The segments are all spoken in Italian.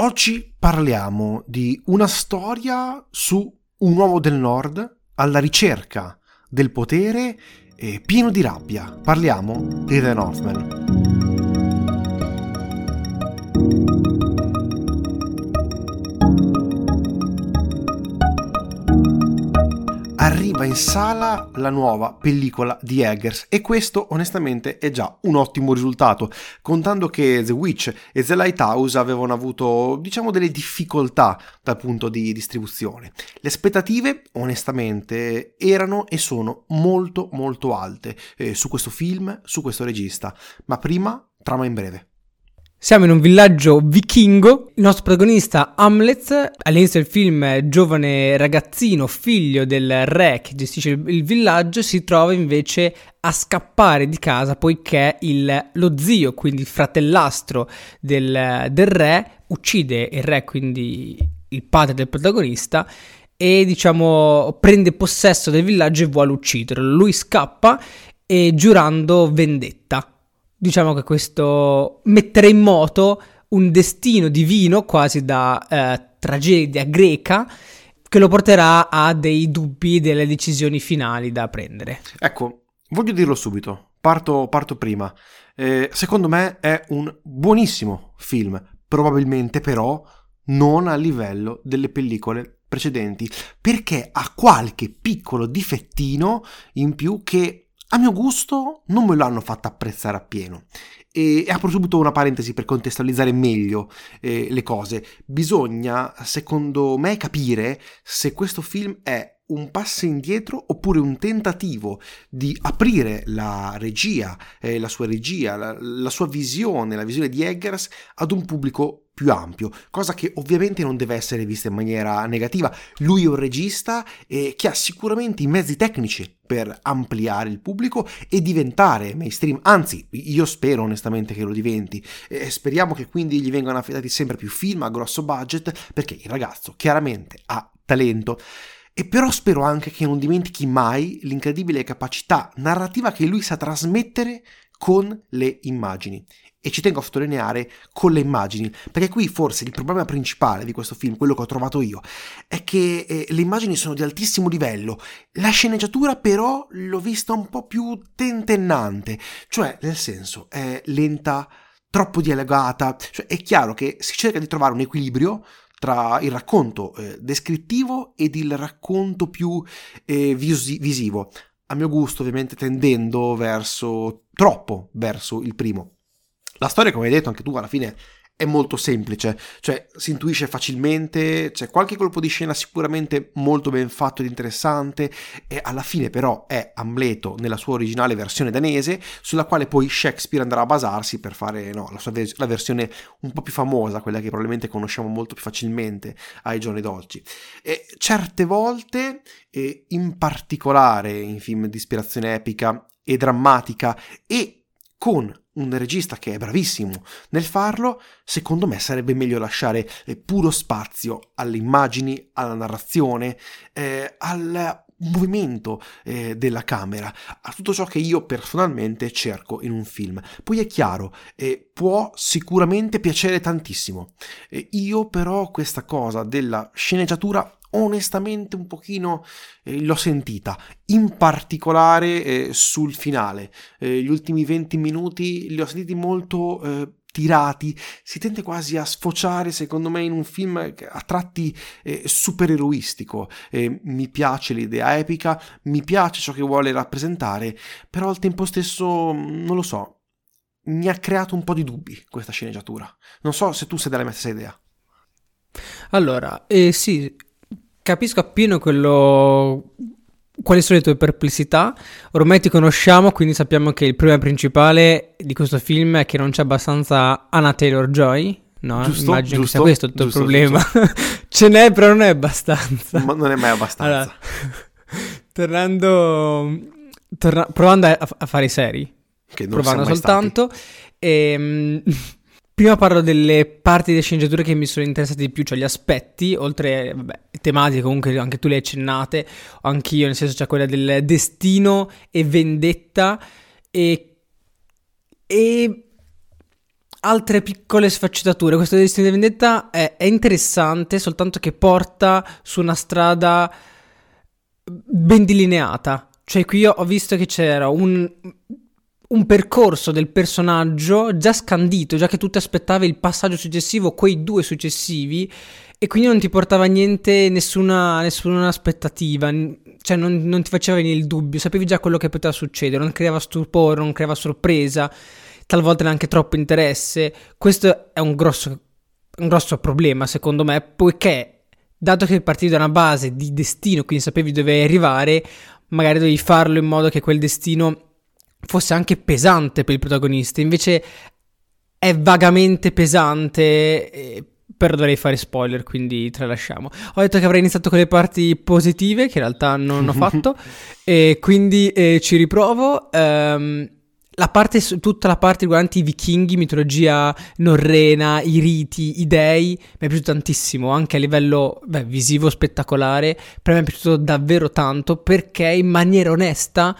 Oggi parliamo di una storia su un uomo del nord alla ricerca del potere e pieno di rabbia. Parliamo di The Northman. Arriva in sala la nuova pellicola di Eggers e questo onestamente è già un ottimo risultato, contando che The Witch e The Lighthouse avevano avuto diciamo delle difficoltà dal punto di distribuzione. Le aspettative onestamente erano e sono molto molto alte eh, su questo film, su questo regista, ma prima trama in breve. Siamo in un villaggio vichingo. Il nostro protagonista Hamlet, all'inizio del film giovane ragazzino, figlio del re che gestisce il villaggio, si trova invece a scappare di casa poiché il, lo zio, quindi il fratellastro del, del re, uccide il re, quindi il padre del protagonista, e diciamo prende possesso del villaggio e vuole ucciderlo. Lui scappa e giurando vendetta diciamo che questo mettere in moto un destino divino quasi da eh, tragedia greca che lo porterà a dei dubbi delle decisioni finali da prendere. Ecco, voglio dirlo subito, parto, parto prima. Eh, secondo me è un buonissimo film, probabilmente però non a livello delle pellicole precedenti, perché ha qualche piccolo difettino in più che a mio gusto non me lo hanno fatto apprezzare appieno. E, e apro subito una parentesi per contestualizzare meglio eh, le cose. Bisogna, secondo me, capire se questo film è un passo indietro oppure un tentativo di aprire la regia, eh, la sua regia, la, la, sua visione, la visione di Eggers ad un pubblico più ampio, cosa che ovviamente non deve essere vista in maniera negativa. Lui è un regista eh, che ha sicuramente i mezzi tecnici per ampliare il pubblico e diventare mainstream, anzi io spero onestamente che lo diventi, eh, speriamo che quindi gli vengano affidati sempre più film a grosso budget perché il ragazzo chiaramente ha talento. E però spero anche che non dimentichi mai l'incredibile capacità narrativa che lui sa trasmettere con le immagini. E ci tengo a sottolineare con le immagini, perché qui forse il problema principale di questo film, quello che ho trovato io, è che eh, le immagini sono di altissimo livello, la sceneggiatura però l'ho vista un po' più tentennante, cioè nel senso è lenta, troppo dialogata, cioè è chiaro che si cerca di trovare un equilibrio tra il racconto eh, descrittivo ed il racconto più eh, visi- visivo. A mio gusto, ovviamente, tendendo verso troppo verso il primo. La storia, come hai detto anche tu, alla fine è molto semplice, cioè si intuisce facilmente, c'è qualche colpo di scena sicuramente molto ben fatto ed interessante e alla fine però è Amleto nella sua originale versione danese sulla quale poi Shakespeare andrà a basarsi per fare no, la, sua ve- la versione un po' più famosa, quella che probabilmente conosciamo molto più facilmente ai giorni d'oggi. E certe volte, e in particolare in film di ispirazione epica e drammatica e con un regista che è bravissimo nel farlo, secondo me sarebbe meglio lasciare eh, puro spazio alle immagini, alla narrazione, eh, al movimento eh, della camera, a tutto ciò che io personalmente cerco in un film. Poi è chiaro, eh, può sicuramente piacere tantissimo. Eh, io però questa cosa della sceneggiatura onestamente un pochino eh, l'ho sentita, in particolare eh, sul finale. Eh, gli ultimi 20 minuti li ho sentiti molto eh, tirati, si tende quasi a sfociare secondo me in un film a tratti eh, supereroistico. mi piace l'idea epica, mi piace ciò che vuole rappresentare, però al tempo stesso non lo so. Mi ha creato un po' di dubbi questa sceneggiatura. Non so se tu sei della mia stessa idea. Allora, eh, sì, capisco appieno quello quali sono le tue perplessità? Ormai ti conosciamo, quindi sappiamo che il problema principale di questo film è che non c'è abbastanza Anna Taylor Joy. No, giusto, immagino giusto, che sia questo il tuo giusto, problema. Ce n'è, però non è abbastanza. Ma non è mai abbastanza. Allora, tornando, torna, provando a, a, fare i seri, che non provando soltanto. E, Prima parlo delle parti di sceneggiatura che mi sono interessate di più, cioè gli aspetti, oltre vabbè, tematiche, comunque anche tu le hai accennate, anch'io, nel senso c'è quella del destino e vendetta e, e altre piccole sfaccettature. Questo Destino di Vendetta è, è interessante, soltanto che porta su una strada ben delineata. Cioè, qui ho visto che c'era un, un percorso del personaggio già scandito, già che tu ti aspettavi il passaggio successivo, quei due successivi, e quindi non ti portava niente, nessuna, nessuna aspettativa, cioè non, non, ti faceva venire il dubbio, sapevi già quello che poteva succedere, non creava stupore, non creava sorpresa, talvolta neanche troppo interesse. Questo è un grosso, un grosso problema, secondo me, poiché, dato che partivi da una base di destino, quindi sapevi dove arrivare, magari dovevi farlo in modo che quel destino fosse anche pesante per il protagonista, invece è vagamente pesante. Eh, però dovrei fare spoiler, quindi tralasciamo. Ho detto che avrei iniziato con le parti positive, che in realtà non ho fatto, e quindi eh, ci riprovo. Um, la parte, tutta la parte riguardante i vichinghi, mitologia norrena, i riti, i dei, mi è piaciuto tantissimo, anche a livello beh, visivo spettacolare, per me è piaciuto davvero tanto perché in maniera onesta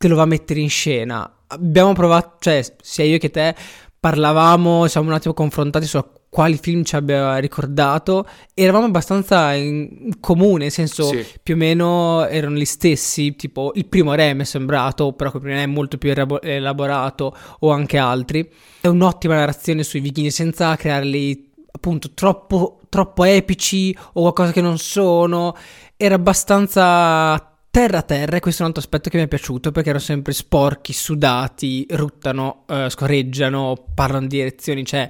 te lo va a mettere in scena. Abbiamo provato, cioè sia io che te parlavamo, siamo un attimo confrontati su quali film ci abbia ricordato, eravamo abbastanza in comune, nel senso sì. più o meno erano gli stessi, tipo il primo re mi è sembrato, però quel primo re è molto più elaborato, o anche altri. È un'ottima narrazione sui vichinghi senza crearli appunto troppo, troppo epici o qualcosa che non sono, era abbastanza terra terra e questo è un altro aspetto che mi è piaciuto perché erano sempre sporchi, sudati, ruttano, eh, scorreggiano, parlano di direzioni, cioè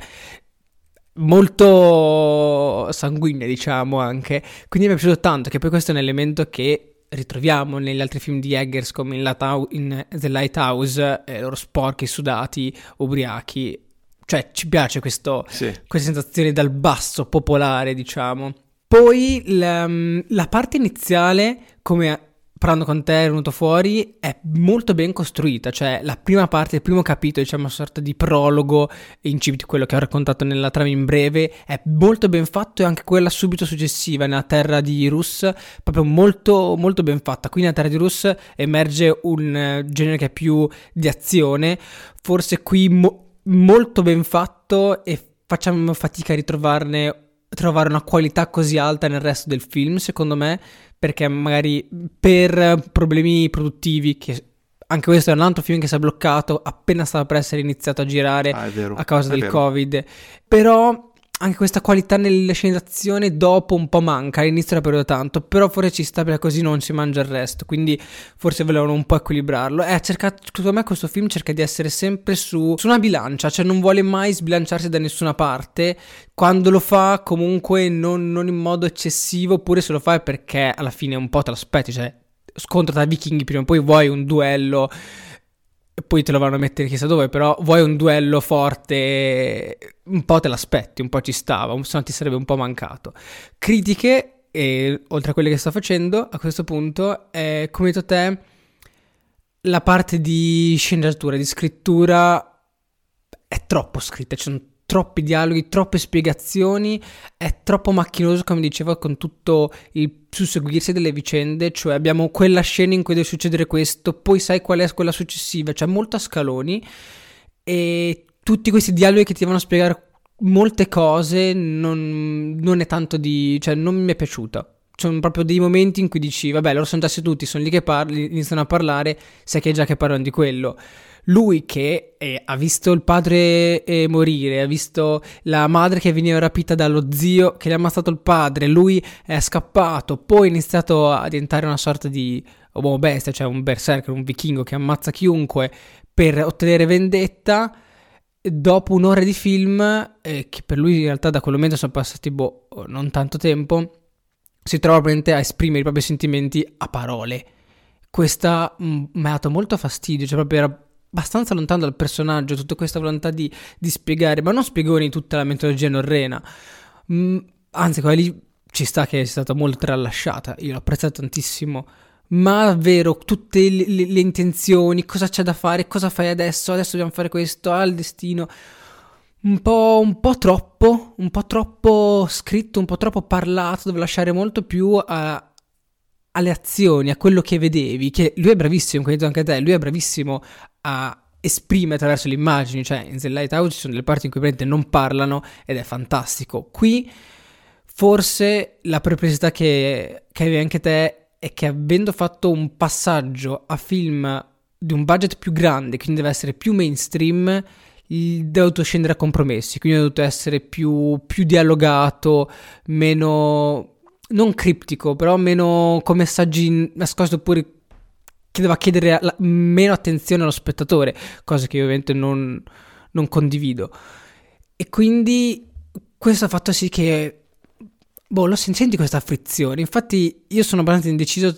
molto sanguigna, diciamo anche. Quindi mi è piaciuto tanto, che poi questo è un elemento che ritroviamo negli altri film di Eggers come in, Latau- in The Lighthouse, eh, loro sporchi, sudati, ubriachi. Cioè, ci piace questo, sì. questa sensazione dal basso popolare, diciamo. Poi la, la parte iniziale, come parlando con te è venuto fuori è molto ben costruita, cioè la prima parte, il primo capitolo, diciamo una sorta di prologo, incipit quello che ho raccontato nella trama in breve, è molto ben fatto e anche quella subito successiva nella terra di Rus, proprio molto molto ben fatta. Qui nella terra di Rus emerge un eh, genere che è più di azione, forse qui mo- molto ben fatto e facciamo fatica a ritrovarne trovare una qualità così alta nel resto del film, secondo me, perché magari per problemi produttivi che anche questo è un altro film che si è bloccato appena stava per essere iniziato a girare ah, vero, a causa del vero. covid però anche questa qualità nella scenizzazione dopo un po' manca, all'inizio era però tanto, però forse ci sta perché così non si mangia il resto, quindi forse volevano un po' equilibrarlo. Eh, cercato, secondo me questo film cerca di essere sempre su, su, una bilancia, cioè non vuole mai sbilanciarsi da nessuna parte, quando lo fa comunque non, non in modo eccessivo, oppure se lo fa è perché alla fine un po' te l'aspetti, cioè scontro tra vichinghi prima o poi vuoi un duello poi te lo vanno a mettere chissà dove, però vuoi un duello forte, un po' te l'aspetti, un po' ci stava, se no ti sarebbe un po' mancato. Critiche, e, oltre a quelle che sto facendo, a questo punto, è, come detto te, la parte di sceneggiatura, di scrittura è troppo scritta, ci sono troppi dialoghi, troppe spiegazioni, è troppo macchinoso, come dicevo, con tutto il susseguirsi delle vicende, cioè abbiamo quella scena in cui deve succedere questo, poi sai qual è quella successiva, cioè molto a scaloni e tutti questi dialoghi che ti devono spiegare molte cose non, non è tanto di... cioè non mi è piaciuta. Sono proprio dei momenti in cui dici, vabbè, loro sono già seduti, sono lì che parli, iniziano a parlare, sai che è già che parlano di quello lui che eh, ha visto il padre eh, morire, ha visto la madre che veniva rapita dallo zio che gli ha ammazzato il padre, lui è scappato, poi ha iniziato a diventare una sorta di uomo bestia, cioè un berserker, un vichingo che ammazza chiunque per ottenere vendetta. Dopo un'ora di film, eh, che per lui in realtà da quel momento sono passati boh, non tanto tempo, si trova probabilmente a esprimere i propri sentimenti a parole. Questa mi ha dato molto fastidio, cioè proprio era abbastanza lontano dal personaggio, tutta questa volontà di, di spiegare, ma non spiegoni tutta la metodologia norrena. Mm, anzi, quella lì ci sta che è stata molto tralasciata, io l'ho apprezzata tantissimo. Ma davvero, tutte le, le, le, intenzioni, cosa c'è da fare, cosa fai adesso, adesso dobbiamo fare questo, al destino. Un po', un po' troppo, un po' troppo scritto, un po' troppo parlato, dove lasciare molto più a, alle azioni, a quello che vedevi, che lui è bravissimo, come hai detto anche te, lui è bravissimo a esprime attraverso le immagini, cioè in The Lighthouse ci sono delle parti in cui praticamente non parlano ed è fantastico. Qui forse la perplessità che, che avevi anche te è che avendo fatto un passaggio a film di un budget più grande, quindi deve essere più mainstream, dovuto scendere a compromessi, quindi è dovuto essere più, più dialogato, meno non criptico, però meno con messaggi nascosti oppure che doveva chiedere la, meno attenzione allo spettatore, cosa che io ovviamente non, non condivido. E quindi questo ha fatto sì che Boh, lo senti questa frizione. Infatti, io sono abbastanza indeciso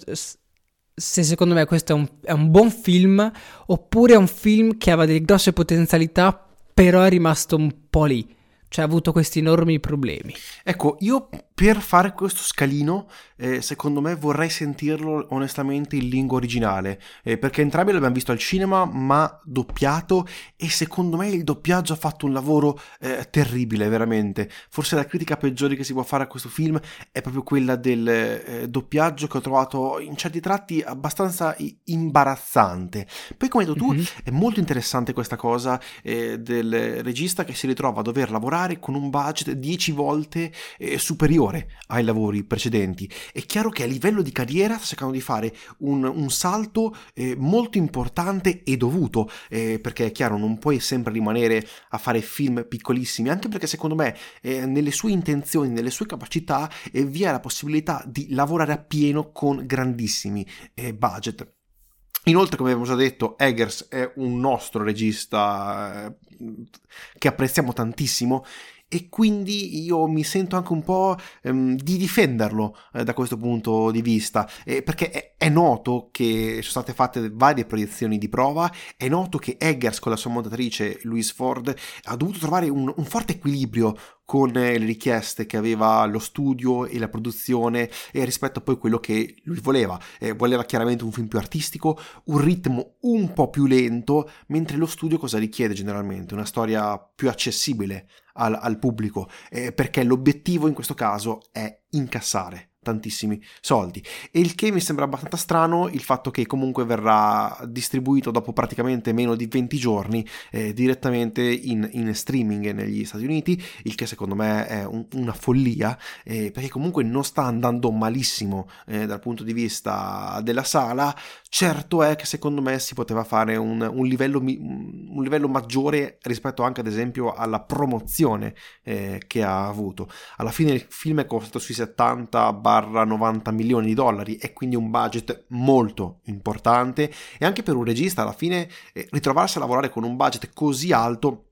se secondo me questo è un, è un, buon film oppure è un film che aveva delle grosse potenzialità, però è rimasto un po' lì. Cioè, ha avuto questi enormi problemi. Ecco, io per fare questo scalino, eh, secondo me vorrei sentirlo onestamente in lingua originale, eh, perché entrambi l'abbiamo visto al cinema, ma doppiato, e secondo me il doppiaggio ha fatto un lavoro eh, terribile, veramente. Forse la critica peggiore che si può fare a questo film è proprio quella del eh, doppiaggio che ho trovato in certi tratti abbastanza imbarazzante. Poi, come hai detto tu, mm-hmm. è molto interessante questa cosa eh, del regista che si ritrova a dover lavorare con un budget 10 volte eh, superiore superiore ai lavori precedenti. È chiaro che a livello di carriera sta cercando di fare un, un salto eh, molto importante e dovuto, eh, perché è chiaro, non puoi sempre rimanere a fare film piccolissimi, anche perché secondo me eh, nelle sue intenzioni, nelle sue capacità, eh, vi è la possibilità di lavorare appieno con grandissimi eh, budget. Inoltre, come abbiamo già detto, Eggers è un nostro regista eh, che apprezziamo tantissimo e quindi io mi sento anche un po' ehm, di difenderlo eh, da questo punto di vista, eh, perché è, è, noto che sono state fatte varie proiezioni di prova, è noto che Eggers con la sua montatrice Louise Ford ha dovuto trovare un, un forte equilibrio con le richieste che aveva lo studio e la produzione e rispetto a poi quello che lui voleva. Eh, voleva chiaramente un film più artistico, un ritmo un po' più lento, mentre lo studio cosa richiede generalmente? Una storia più accessibile al, al pubblico, eh, perché l'obiettivo in questo caso è incassare tantissimi soldi. E il che mi sembra abbastanza strano il fatto che comunque verrà distribuito dopo praticamente meno di 20 giorni eh, direttamente in, in, streaming negli Stati Uniti, il che secondo me è un, una follia, eh, perché comunque non sta andando malissimo eh, dal punto di vista della sala. Certo è che secondo me si poteva fare un, un, livello, un livello, maggiore rispetto anche ad esempio alla promozione eh, che ha avuto. Alla fine il film è costato sui 70 90 milioni di dollari e quindi un budget molto importante e anche per un regista alla fine eh, ritrovarsi a lavorare con un budget così alto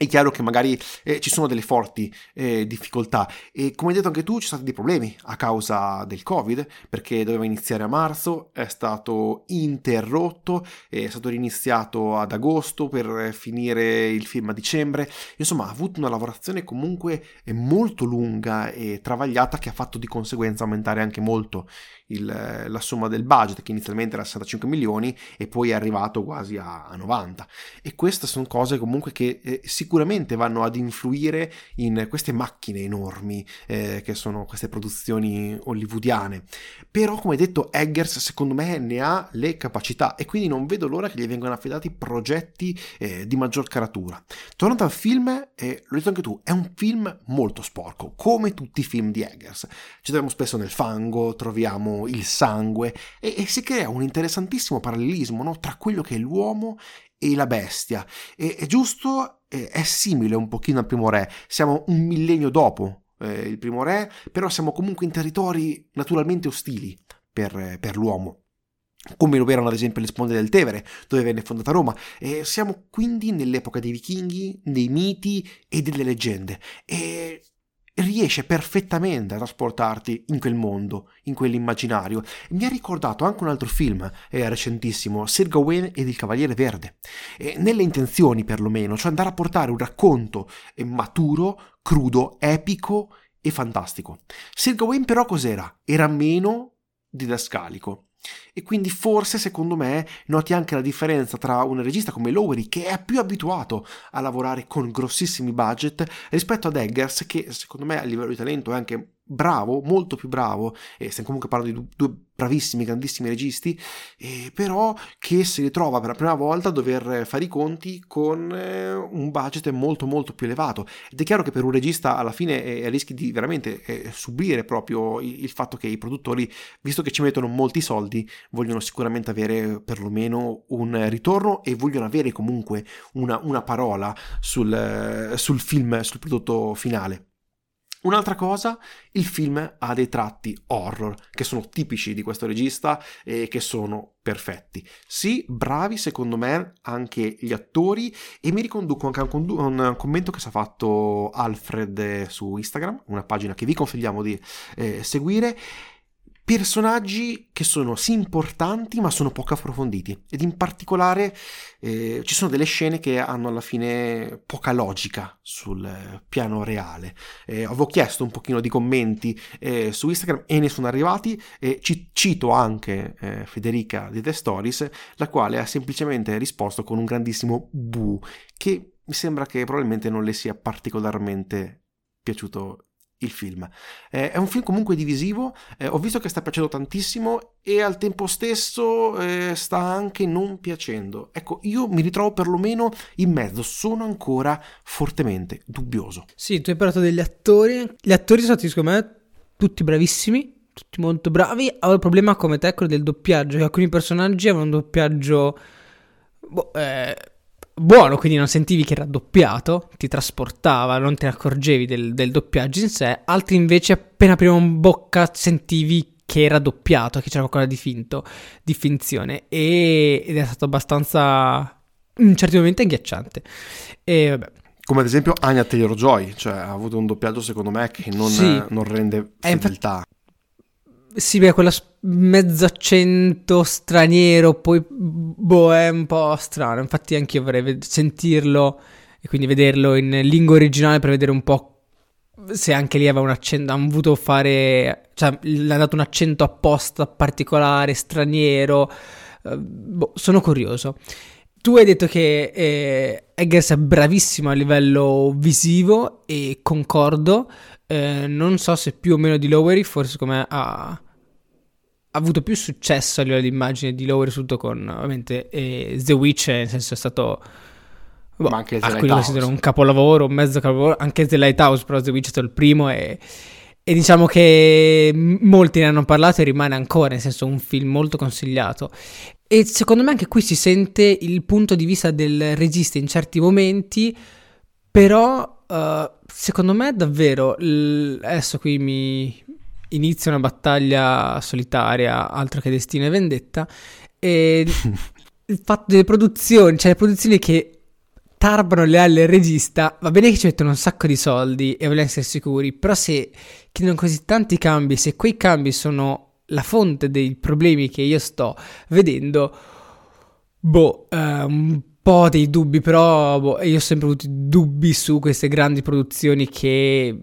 è chiaro che magari eh, ci sono delle forti eh, difficoltà. E come hai detto anche tu ci sono stati dei problemi a causa del covid perché doveva iniziare a marzo, è stato interrotto, è stato riniziato ad agosto per finire il film a dicembre, insomma ha avuto una lavorazione comunque molto lunga e travagliata che ha fatto di conseguenza aumentare anche molto il, la somma del budget che inizialmente era 65 milioni e poi è arrivato quasi a, a 90 e queste sono cose comunque che eh, sicuramente vanno ad influire in queste macchine enormi eh, che sono queste produzioni hollywoodiane però come detto Eggers secondo me ne ha le capacità e quindi non vedo l'ora che gli vengano affidati progetti eh, di maggior caratura tornando al film eh, l'ho detto anche tu è un film molto sporco come tutti i film di Eggers ci troviamo spesso nel fango troviamo il sangue e, e si crea un interessantissimo parallelismo no? tra quello che è l'uomo e la bestia. E, è giusto, è simile un pochino al primo re, siamo un millennio dopo eh, il primo re, però siamo comunque in territori naturalmente ostili per, per l'uomo come lo erano ad esempio le sponde del Tevere, dove venne fondata Roma. E siamo quindi nell'epoca dei vichinghi, dei miti e delle leggende. E riesce perfettamente a trasportarti in quel mondo, in quell'immaginario. Mi ha ricordato anche un altro film eh, recentissimo, Sir Gawain ed il Cavaliere Verde, eh, nelle intenzioni perlomeno, cioè andare a portare un racconto eh, maturo, crudo, epico e fantastico. Sir Gawain però cos'era? Era meno didascalico e quindi forse, secondo me, noti anche la differenza tra un regista come Lowery, che è più abituato a lavorare con grossissimi budget, rispetto ad Eggers, che secondo me a livello di talento è anche bravo, molto più bravo, e stiamo comunque parlando di due bravissimi, grandissimi registi, eh, però che si ritrova per la prima volta a dover fare i conti con eh, un budget molto molto più elevato. Ed è chiaro che per un regista alla fine eh, rischi di veramente eh, subire proprio il, il, fatto che i produttori, visto che ci mettono molti soldi, vogliono sicuramente avere perlomeno un ritorno e vogliono avere comunque una, una parola sul, sul film, sul prodotto finale. Un'altra cosa, il film ha dei tratti horror che sono tipici di questo regista e che sono perfetti. Sì, bravi secondo me anche gli attori e mi riconduco anche a un, commento che si è fatto Alfred su Instagram, una pagina che vi consigliamo di eh, seguire personaggi che sono sì importanti ma sono poco approfonditi ed in particolare eh, ci sono delle scene che hanno alla fine poca logica sul piano reale. Eh, avevo chiesto un pochino di commenti eh, su Instagram e ne sono arrivati e ci cito anche eh, Federica di The Stories la quale ha semplicemente risposto con un grandissimo bu che mi sembra che probabilmente non le sia particolarmente piaciuto il film. Eh, è un film comunque divisivo, eh, ho visto che sta piacendo tantissimo e al tempo stesso eh, sta anche non piacendo. Ecco, io mi ritrovo perlomeno in mezzo, sono ancora fortemente dubbioso. Sì, tu hai parlato degli attori, gli attori sono stati secondo me tutti bravissimi. Tutti molto bravi. Avevo il problema come te, quello del doppiaggio. Alcuni personaggi avevano un doppiaggio boh, eh, buono, quindi non sentivi che era doppiato, ti trasportava, non te ne accorgevi del, del doppiaggio in sé, altri invece appena apriva in bocca sentivi che era doppiato, che c'era qualcosa di finto, di finzione, e, ed è stato abbastanza, in certi momenti, agghiacciante. E vabbè. Come ad esempio Anya Taylor-Joy, cioè ha avuto un doppiaggio secondo me che non, sì. non rende fedeltà. Infatti, sì, beh, quella mezzo accento straniero, poi boh, è un po' strano. Infatti, anche io vorrei sentirlo e quindi vederlo in lingua originale per vedere un po' se anche lì aveva un accento. Hanno voluto fare, cioè, l'ha dato un accento apposta particolare, straniero. Uh, boh, sono curioso. Tu hai detto che eh, Eggers è bravissimo a livello visivo e concordo. Eh, non so se più o meno di Lowery, forse come ha, avuto più successo a livello di immagine di Lowery, soprattutto con ovviamente eh, The Witch, nel senso è stato... Boh, Ma anche The Lighthouse. un capolavoro, un mezzo capolavoro, anche The Lighthouse, però The Witch è stato il primo e, e diciamo che molti ne hanno parlato e rimane ancora, nel senso un film molto consigliato. E secondo me anche qui si sente il punto di vista del regista in certi momenti, però uh, secondo me davvero, l- adesso qui mi inizia una battaglia solitaria, altro che Destino e Vendetta, e il fatto delle produzioni, cioè le produzioni che tarbano le ali al regista, va bene che ci mettono un sacco di soldi e vogliono essere sicuri, però se chiedono così tanti cambi, se quei cambi sono la fonte dei problemi che io sto vedendo, boh, um, po' dei dubbi, però boh, io ho sempre avuto dubbi su queste grandi produzioni che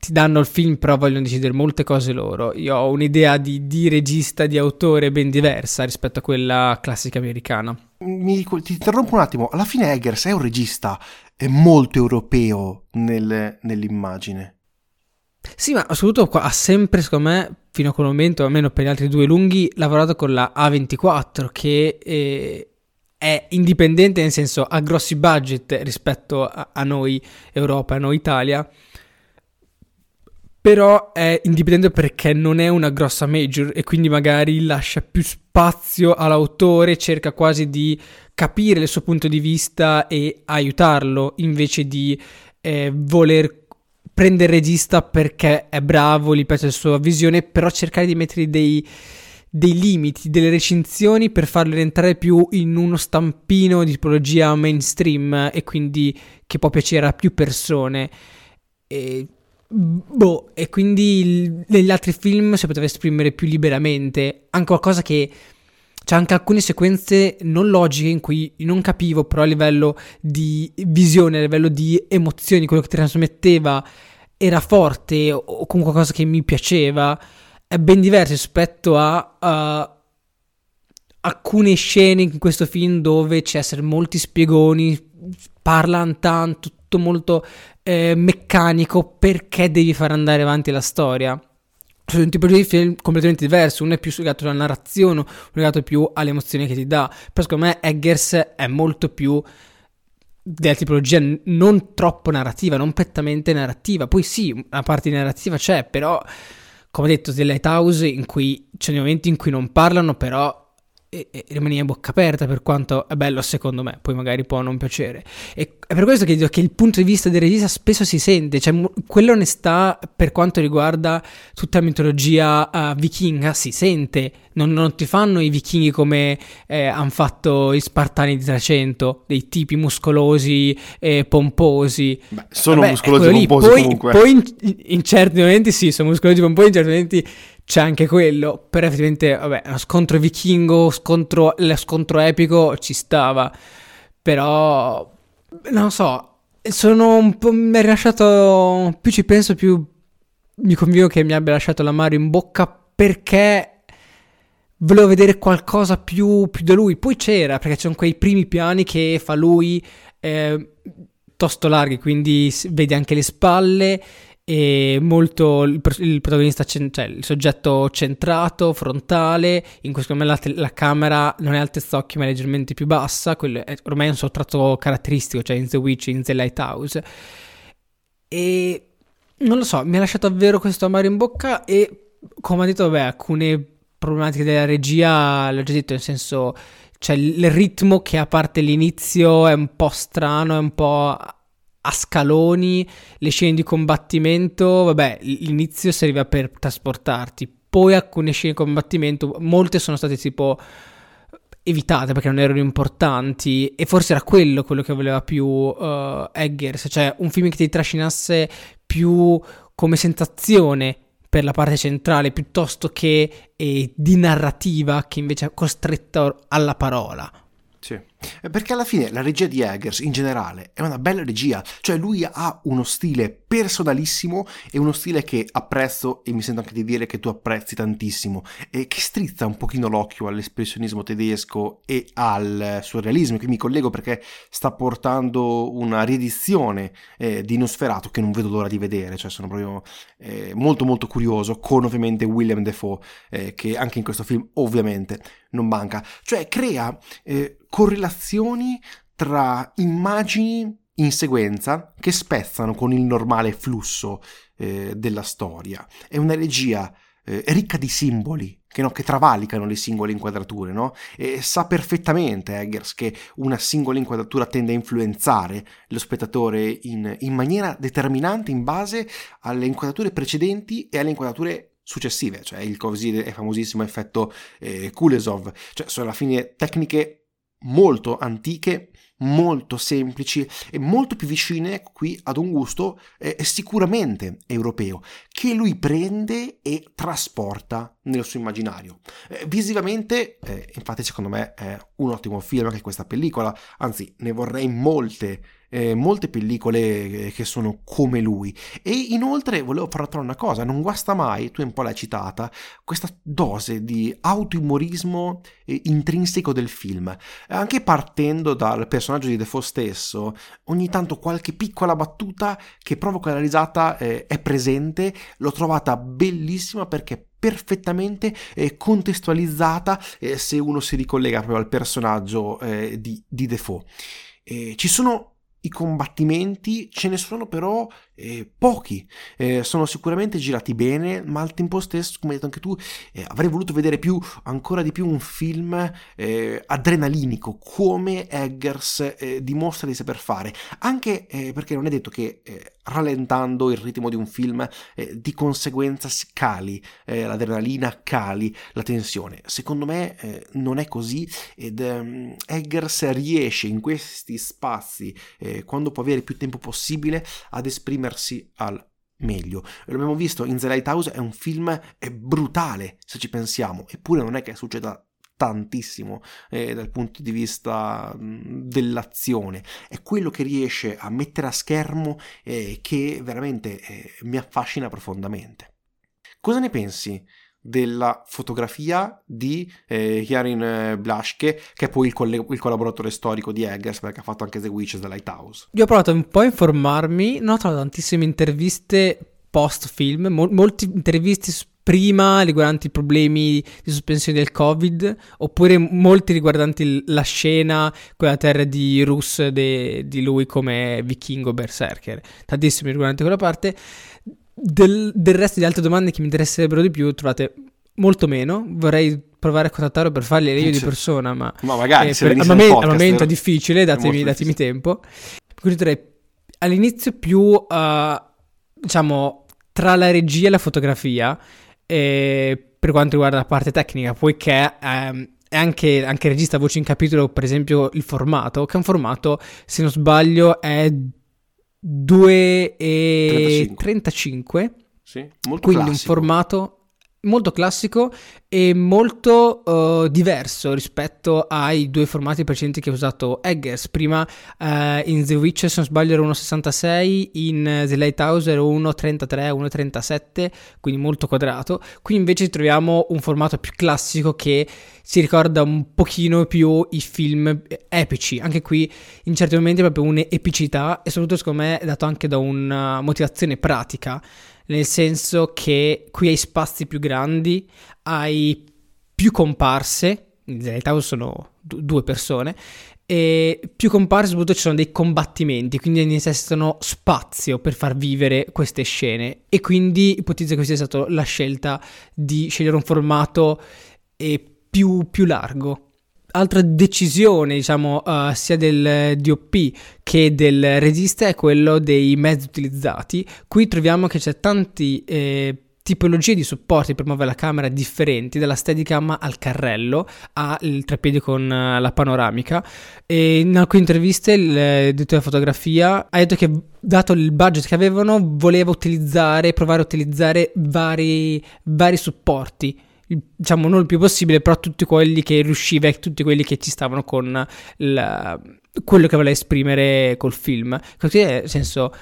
ti danno il film, però vogliono decidere molte cose loro. Io ho un'idea di, di regista, di autore ben diversa rispetto a quella classica americana. Mi, ti interrompo un attimo, alla fine Eggers è un regista è molto europeo nel, nell'immagine. Sì, ma soprattutto ha sempre, secondo me, fino a quel momento, almeno per gli altri due lunghi, lavorato con la A24, che eh, è indipendente, nel senso ha grossi budget rispetto a, a noi Europa, a noi Italia, però è indipendente perché non è una grossa major e quindi magari lascia più spazio all'autore, cerca quasi di capire il suo punto di vista e aiutarlo invece di eh, voler prendere regista perché è bravo, gli piace la sua visione, però cercare di mettere dei dei limiti, delle recinzioni per farle rientrare più in uno stampino di tipologia mainstream e quindi che può piacere a più persone. E, boh, e quindi negli altri film si poteva esprimere più liberamente, anche qualcosa che c'è anche alcune sequenze non logiche in cui non capivo, però a livello di visione, a livello di emozioni, quello che trasmetteva era forte o comunque qualcosa che mi piaceva. È ben diverso rispetto a uh, alcune scene in questo film dove c'è molti spiegoni, parlano tanto, tutto molto eh, meccanico perché devi far andare avanti la storia. Sono un tipo di film completamente diverso, uno è più legato alla narrazione, uno è legato più alle emozioni che ti dà. Però secondo me Eggers è molto più della tipologia non troppo narrativa, non prettamente narrativa. Poi sì, una parte di narrativa c'è, però come detto, The Lighthouse in cui c'è dei momenti in cui non parlano, però e, e rimani a bocca aperta per quanto è bello secondo me, poi magari può non piacere. E è per questo che dico che il punto di vista del regista spesso si sente, cioè quell'onestà per quanto riguarda tutta la mitologia uh, vichinga si sente, non, non, ti fanno i vichinghi come eh, hanno fatto gli spartani di 300, dei tipi muscolosi e pomposi. Beh, sono Vabbè, muscolosi pomposi poi, comunque. Poi in, in, certi momenti sì, sono muscolosi pomposi, in certi momenti c'è anche quello, però effettivamente, vabbè, scontro vichingo, scontro, scontro epico ci stava, però, non so, sono un po', mi ha rilasciato, più ci penso più mi convinco che mi abbia lasciato l'amaro in bocca perché volevo vedere qualcosa più, più da lui, poi c'era, perché c'erano quei primi piani che fa lui eh, tosto larghi, quindi vedi anche le spalle e molto il, il protagonista, cioè il soggetto centrato, frontale, in questo momento la, la, camera non è altezza occhio ma è leggermente più bassa, quello è ormai un suo tratto caratteristico, cioè in The Witch, in The Lighthouse. E non lo so, mi ha lasciato davvero questo amaro in bocca e come ha detto, vabbè, alcune problematiche della regia, l'ho già detto, nel senso, cioè il ritmo che a parte l'inizio è un po' strano, è un po' a scaloni, le scene di combattimento, vabbè, l'inizio serviva per trasportarti, poi alcune scene di combattimento, molte sono state tipo evitate perché non erano importanti e forse era quello quello che voleva più uh, Eggers, cioè un film che ti trascinasse più come sensazione per la parte centrale piuttosto che eh, di narrativa che invece è costretta alla parola. Sì. Perché alla fine la regia di Eggers in generale è una bella regia, cioè lui ha uno stile personalissimo e uno stile che apprezzo e mi sento anche di dire che tu apprezzi tantissimo e che strizza un pochino l'occhio all'espressionismo tedesco e al surrealismo, qui mi collego perché sta portando una riedizione eh, di Nosferatu che non vedo l'ora di vedere, cioè sono proprio eh, molto molto curioso con ovviamente William Defoe eh, che anche in questo film ovviamente non manca, cioè crea eh, correlazioni tra immagini in sequenza che spezzano con il normale flusso eh, della storia. È una regia eh, ricca di simboli che, no, che, travalicano le singole inquadrature, no? E sa perfettamente Eggers che una singola inquadratura tende a influenzare lo spettatore in, in maniera determinante in base alle inquadrature precedenti e alle inquadrature successive, cioè il famosissimo effetto eh, Kulesov, cioè sono alla fine tecniche molto antiche, molto semplici e molto più vicine qui ad un gusto eh, sicuramente europeo che lui prende e trasporta nel suo immaginario. Eh, visivamente, eh, infatti secondo me è un ottimo film anche questa pellicola, anzi ne vorrei molte eh, molte pellicole eh, che sono come lui. E inoltre volevo far notare una cosa, non guasta mai, tu un po' l'hai citata, questa dose di autoumorismo eh, intrinseco del film. Anche partendo dal personaggio di Defoe stesso, ogni tanto qualche piccola battuta che provoca la risata eh, è presente, l'ho trovata bellissima perché perfettamente eh, contestualizzata eh, se uno si ricollega proprio al personaggio eh, di, di Defoe. Eh, ci sono i combattimenti ce ne sono però eh, pochi, eh, sono sicuramente girati bene, ma al tempo stesso, come hai detto anche tu, eh, avrei voluto vedere più, ancora di più un film eh, adrenalinico, come Eggers eh, dimostra di saper fare, anche eh, perché non è detto che rallentando il ritmo di un film di conseguenza cali l'adrenalina, cali la tensione. Secondo me non è così ed um, Eggers riesce in questi spazi, quando può avere più tempo possibile, ad esprimere esprimersi al meglio. L'abbiamo visto in The Lighthouse, è un film è brutale se ci pensiamo, eppure non è che succeda tantissimo eh, dal punto di vista dell'azione. È quello che riesce a mettere a schermo eh, che veramente eh, mi affascina profondamente. Cosa ne pensi della fotografia di eh, Jarin Blaschke, che è poi il, coll- il, collaboratore storico di Eggers, perché ha fatto anche The Witches The Lighthouse. Io ho provato un po' a informarmi, non ho trovato tantissime interviste post film, mo- molte interviste prima riguardanti i problemi di sospensione del covid oppure molti riguardanti la scena quella terra di Rus de- di lui come vichingo berserker tantissimi riguardanti quella parte del, del resto di altre domande che mi interesserebbero di più trovate molto meno. Vorrei provare a contattarlo per farle io di persona ma, ma magari eh, per, al, momen- podcast, al, momento è difficile datemi, datemi tempo. Quindi direi all'inizio più uh, diciamo tra la regia e la fotografia eh, per quanto riguarda la parte tecnica, poiché è anche, anche regista voce in capitolo, per esempio, il formato, che è un formato, se non sbaglio, è 2 e 35. 35. Sì, molto quindi classico. un formato molto classico e molto uh, diverso rispetto ai due formati precedenti che ha usato Eggers. Prima uh, in The Witch, se non sbaglio, era 1,66, in The Lighthouse era 1,33, 1,37, quindi molto quadrato. Qui invece troviamo un formato più classico che si ricorda un pochino più i film epici. Anche qui in certi momenti è proprio un'epicità e soprattutto secondo me è dato anche da una motivazione pratica nel senso che qui hai spazi più grandi, hai più comparse, in realtà sono due persone, e più comparse soprattutto ci sono dei combattimenti, quindi necessitano spazio per far vivere queste scene. E quindi ipotizzo che sia stata la scelta di scegliere un formato eh, più, più largo altra decisione, diciamo, uh, sia del DOP che del regista è quello dei mezzi utilizzati. Qui troviamo che c'è tanti eh, tipologie di supporti per muovere la camera differenti, dalla Steadicam al carrello al treppiedi con uh, la panoramica. E in alcune interviste il direttore della fotografia ha detto che dato il budget che avevano voleva utilizzare, provare a utilizzare vari, vari supporti diciamo non il più possibile, però tutti quelli che riusciva e tutti quelli che ci stavano con la, quello che voleva esprimere col film. Così, nel senso,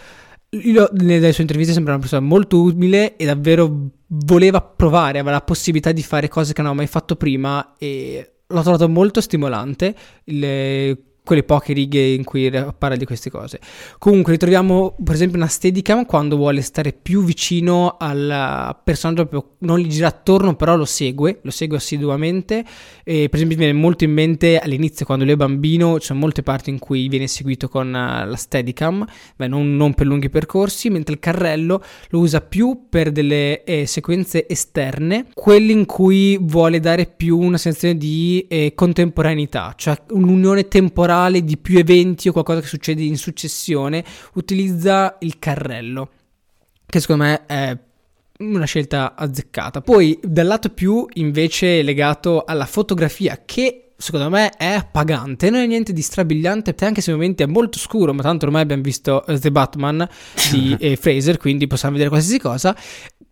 io nelle sue interviste sembra una persona molto umile e davvero voleva provare, aveva la possibilità di fare cose che non aveva mai fatto prima e l'ho trovato molto stimolante. Il, quelle poche righe in cui parla di queste cose. Comunque ritroviamo per esempio una Steadicam quando vuole stare più vicino al personaggio, non gli gira attorno, però lo segue, lo segue assiduamente. E, per esempio mi viene molto in mente all'inizio quando lui è bambino, sono molte parti in cui viene seguito con uh, la Steadicam, beh, non, non, per lunghi percorsi, mentre il carrello lo usa più per delle eh, sequenze esterne, quelli in cui vuole dare più una sensazione di eh, contemporaneità, cioè un'unione temporale temporale di più eventi o qualcosa che succede in successione, utilizza il carrello, che secondo me è una scelta azzeccata. Poi dal lato più invece legato alla fotografia che secondo me è appagante, non è niente di strabiliante, anche se momenti è molto scuro, ma tanto ormai abbiamo visto uh, The Batman di eh, Fraser, quindi possiamo vedere qualsiasi cosa.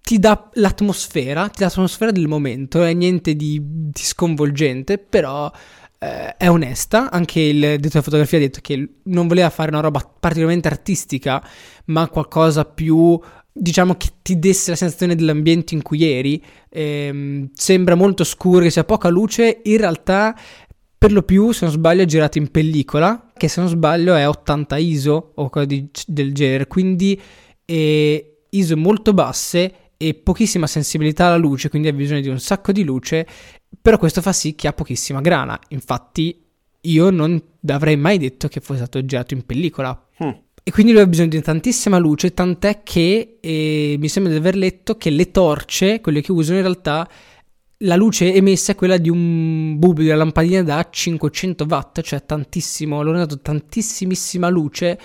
Ti dà l'atmosfera, ti dà l'atmosfera del momento, non è niente di, di sconvolgente, però eh, è onesta, anche il direttore della fotografia ha detto che non voleva fare una roba particolarmente artistica, ma qualcosa più diciamo che ti desse la sensazione dell'ambiente in cui eri. Ehm, sembra molto scuro, che sia poca luce, in realtà per lo più, se non sbaglio, è girato in pellicola, che se non sbaglio è 80 ISO o di, del genere, quindi eh, ISO molto basse e pochissima sensibilità alla luce, quindi ha bisogno di un sacco di luce però questo fa sì che ha pochissima grana. Infatti, io non avrei mai detto che fosse stato girato in pellicola. Mm. E quindi lui ha bisogno di tantissima luce, tant'è che eh, mi sembra di aver letto che le torce, quelle che usano in realtà, la luce emessa è quella di un bulbo di una lampadina da 500 watt, cioè tantissimo, loro hanno dato tantissimissima luce,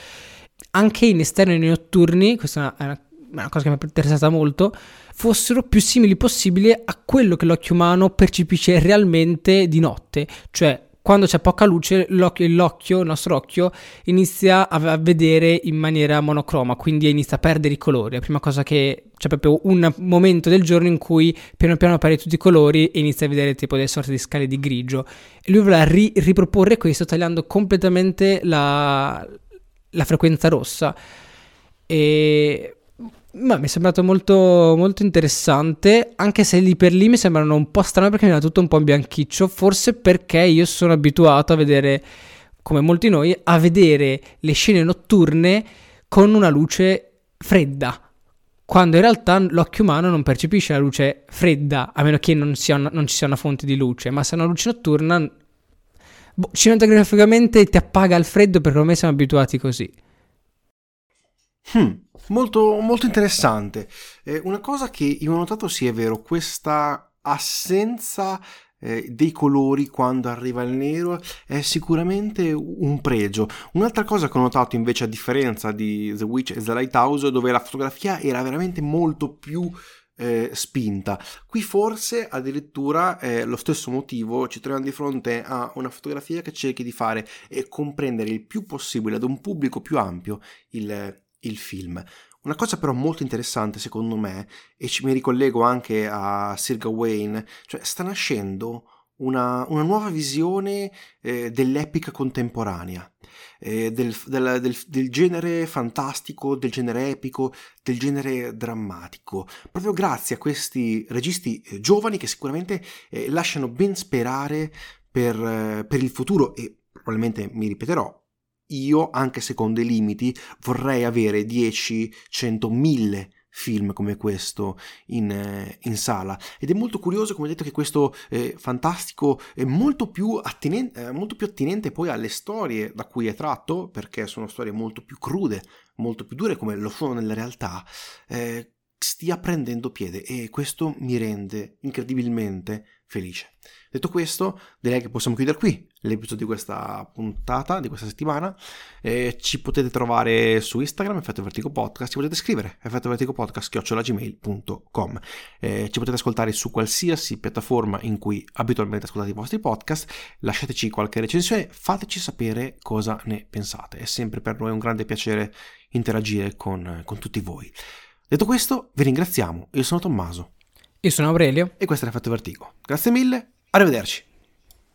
anche in esterni e nei notturni, questa è una, una cosa che mi è interessata molto, fossero più simili possibile a quello che l'occhio umano percepisce realmente di notte, cioè quando c'è poca luce l'occhio, l'occhio, il nostro occhio inizia a, vedere in maniera monocroma, quindi inizia a perdere i colori. La prima cosa che c'è proprio un momento del giorno in cui piano piano appare tutti i colori e inizia a vedere tipo delle sorte di scale di grigio. E lui voleva ri- riproporre questo tagliando completamente la, la frequenza rossa. E Ma mi è sembrato molto, molto interessante, anche se lì per lì mi sembrano un po' strano perché mi era tutto un po' in bianchiccio, forse perché io sono abituato a vedere, come molti noi, a vedere le scene notturne con una luce fredda, quando in realtà l'occhio umano non percepisce la luce fredda, a meno che non, una, non ci sia una fonte di luce, ma se è una luce notturna, boh, cinematograficamente ti appaga il freddo perché ormai siamo abituati così. Hmm, molto, molto interessante. Eh, una cosa che io ho notato sì è vero, questa assenza eh, dei colori quando arriva il nero è sicuramente un pregio. Un'altra cosa che ho notato invece a differenza di The Witch e The Lighthouse dove la fotografia era veramente molto più eh, spinta. Qui forse addirittura è lo stesso motivo, ci troviamo di fronte a una fotografia che cerchi di fare e comprendere il più possibile ad un pubblico più ampio il, il film. Una cosa però molto interessante secondo me, e ci mi ricollego anche a Sir Gawain, cioè sta nascendo una, una nuova visione eh, dell'epica contemporanea, eh, del, del, del, del, genere fantastico, del genere epico, del genere drammatico, proprio grazie a questi registi eh, giovani che sicuramente eh, lasciano ben sperare per, eh, per il futuro e probabilmente mi ripeterò, io, anche secondo i limiti, vorrei avere 10, 100, 1000 film come questo in, eh, in, sala. Ed è molto curioso come detto che questo eh, fantastico è molto più, attinente, eh, molto più attinente poi alle storie da cui è tratto perché sono storie molto più crude molto più dure come lo sono nella realtà eh, stia prendendo piede e questo mi rende incredibilmente felice Detto questo, direi che possiamo chiudere qui l'episodio di questa puntata, di questa settimana. Eh, ci potete trovare su Instagram, Effetto Vertigo Podcast, ci potete scrivere effettovertigopodcast.gmail.com eh, Ci potete ascoltare su qualsiasi piattaforma in cui abitualmente ascoltate i vostri podcast. Lasciateci qualche recensione, fateci sapere cosa ne pensate. È sempre per noi un grande piacere interagire con, con tutti voi. Detto questo, vi ringraziamo. Io sono Tommaso. Io sono Aurelio. E questo è l'Effetto Vertigo. Grazie mille Arrivederci.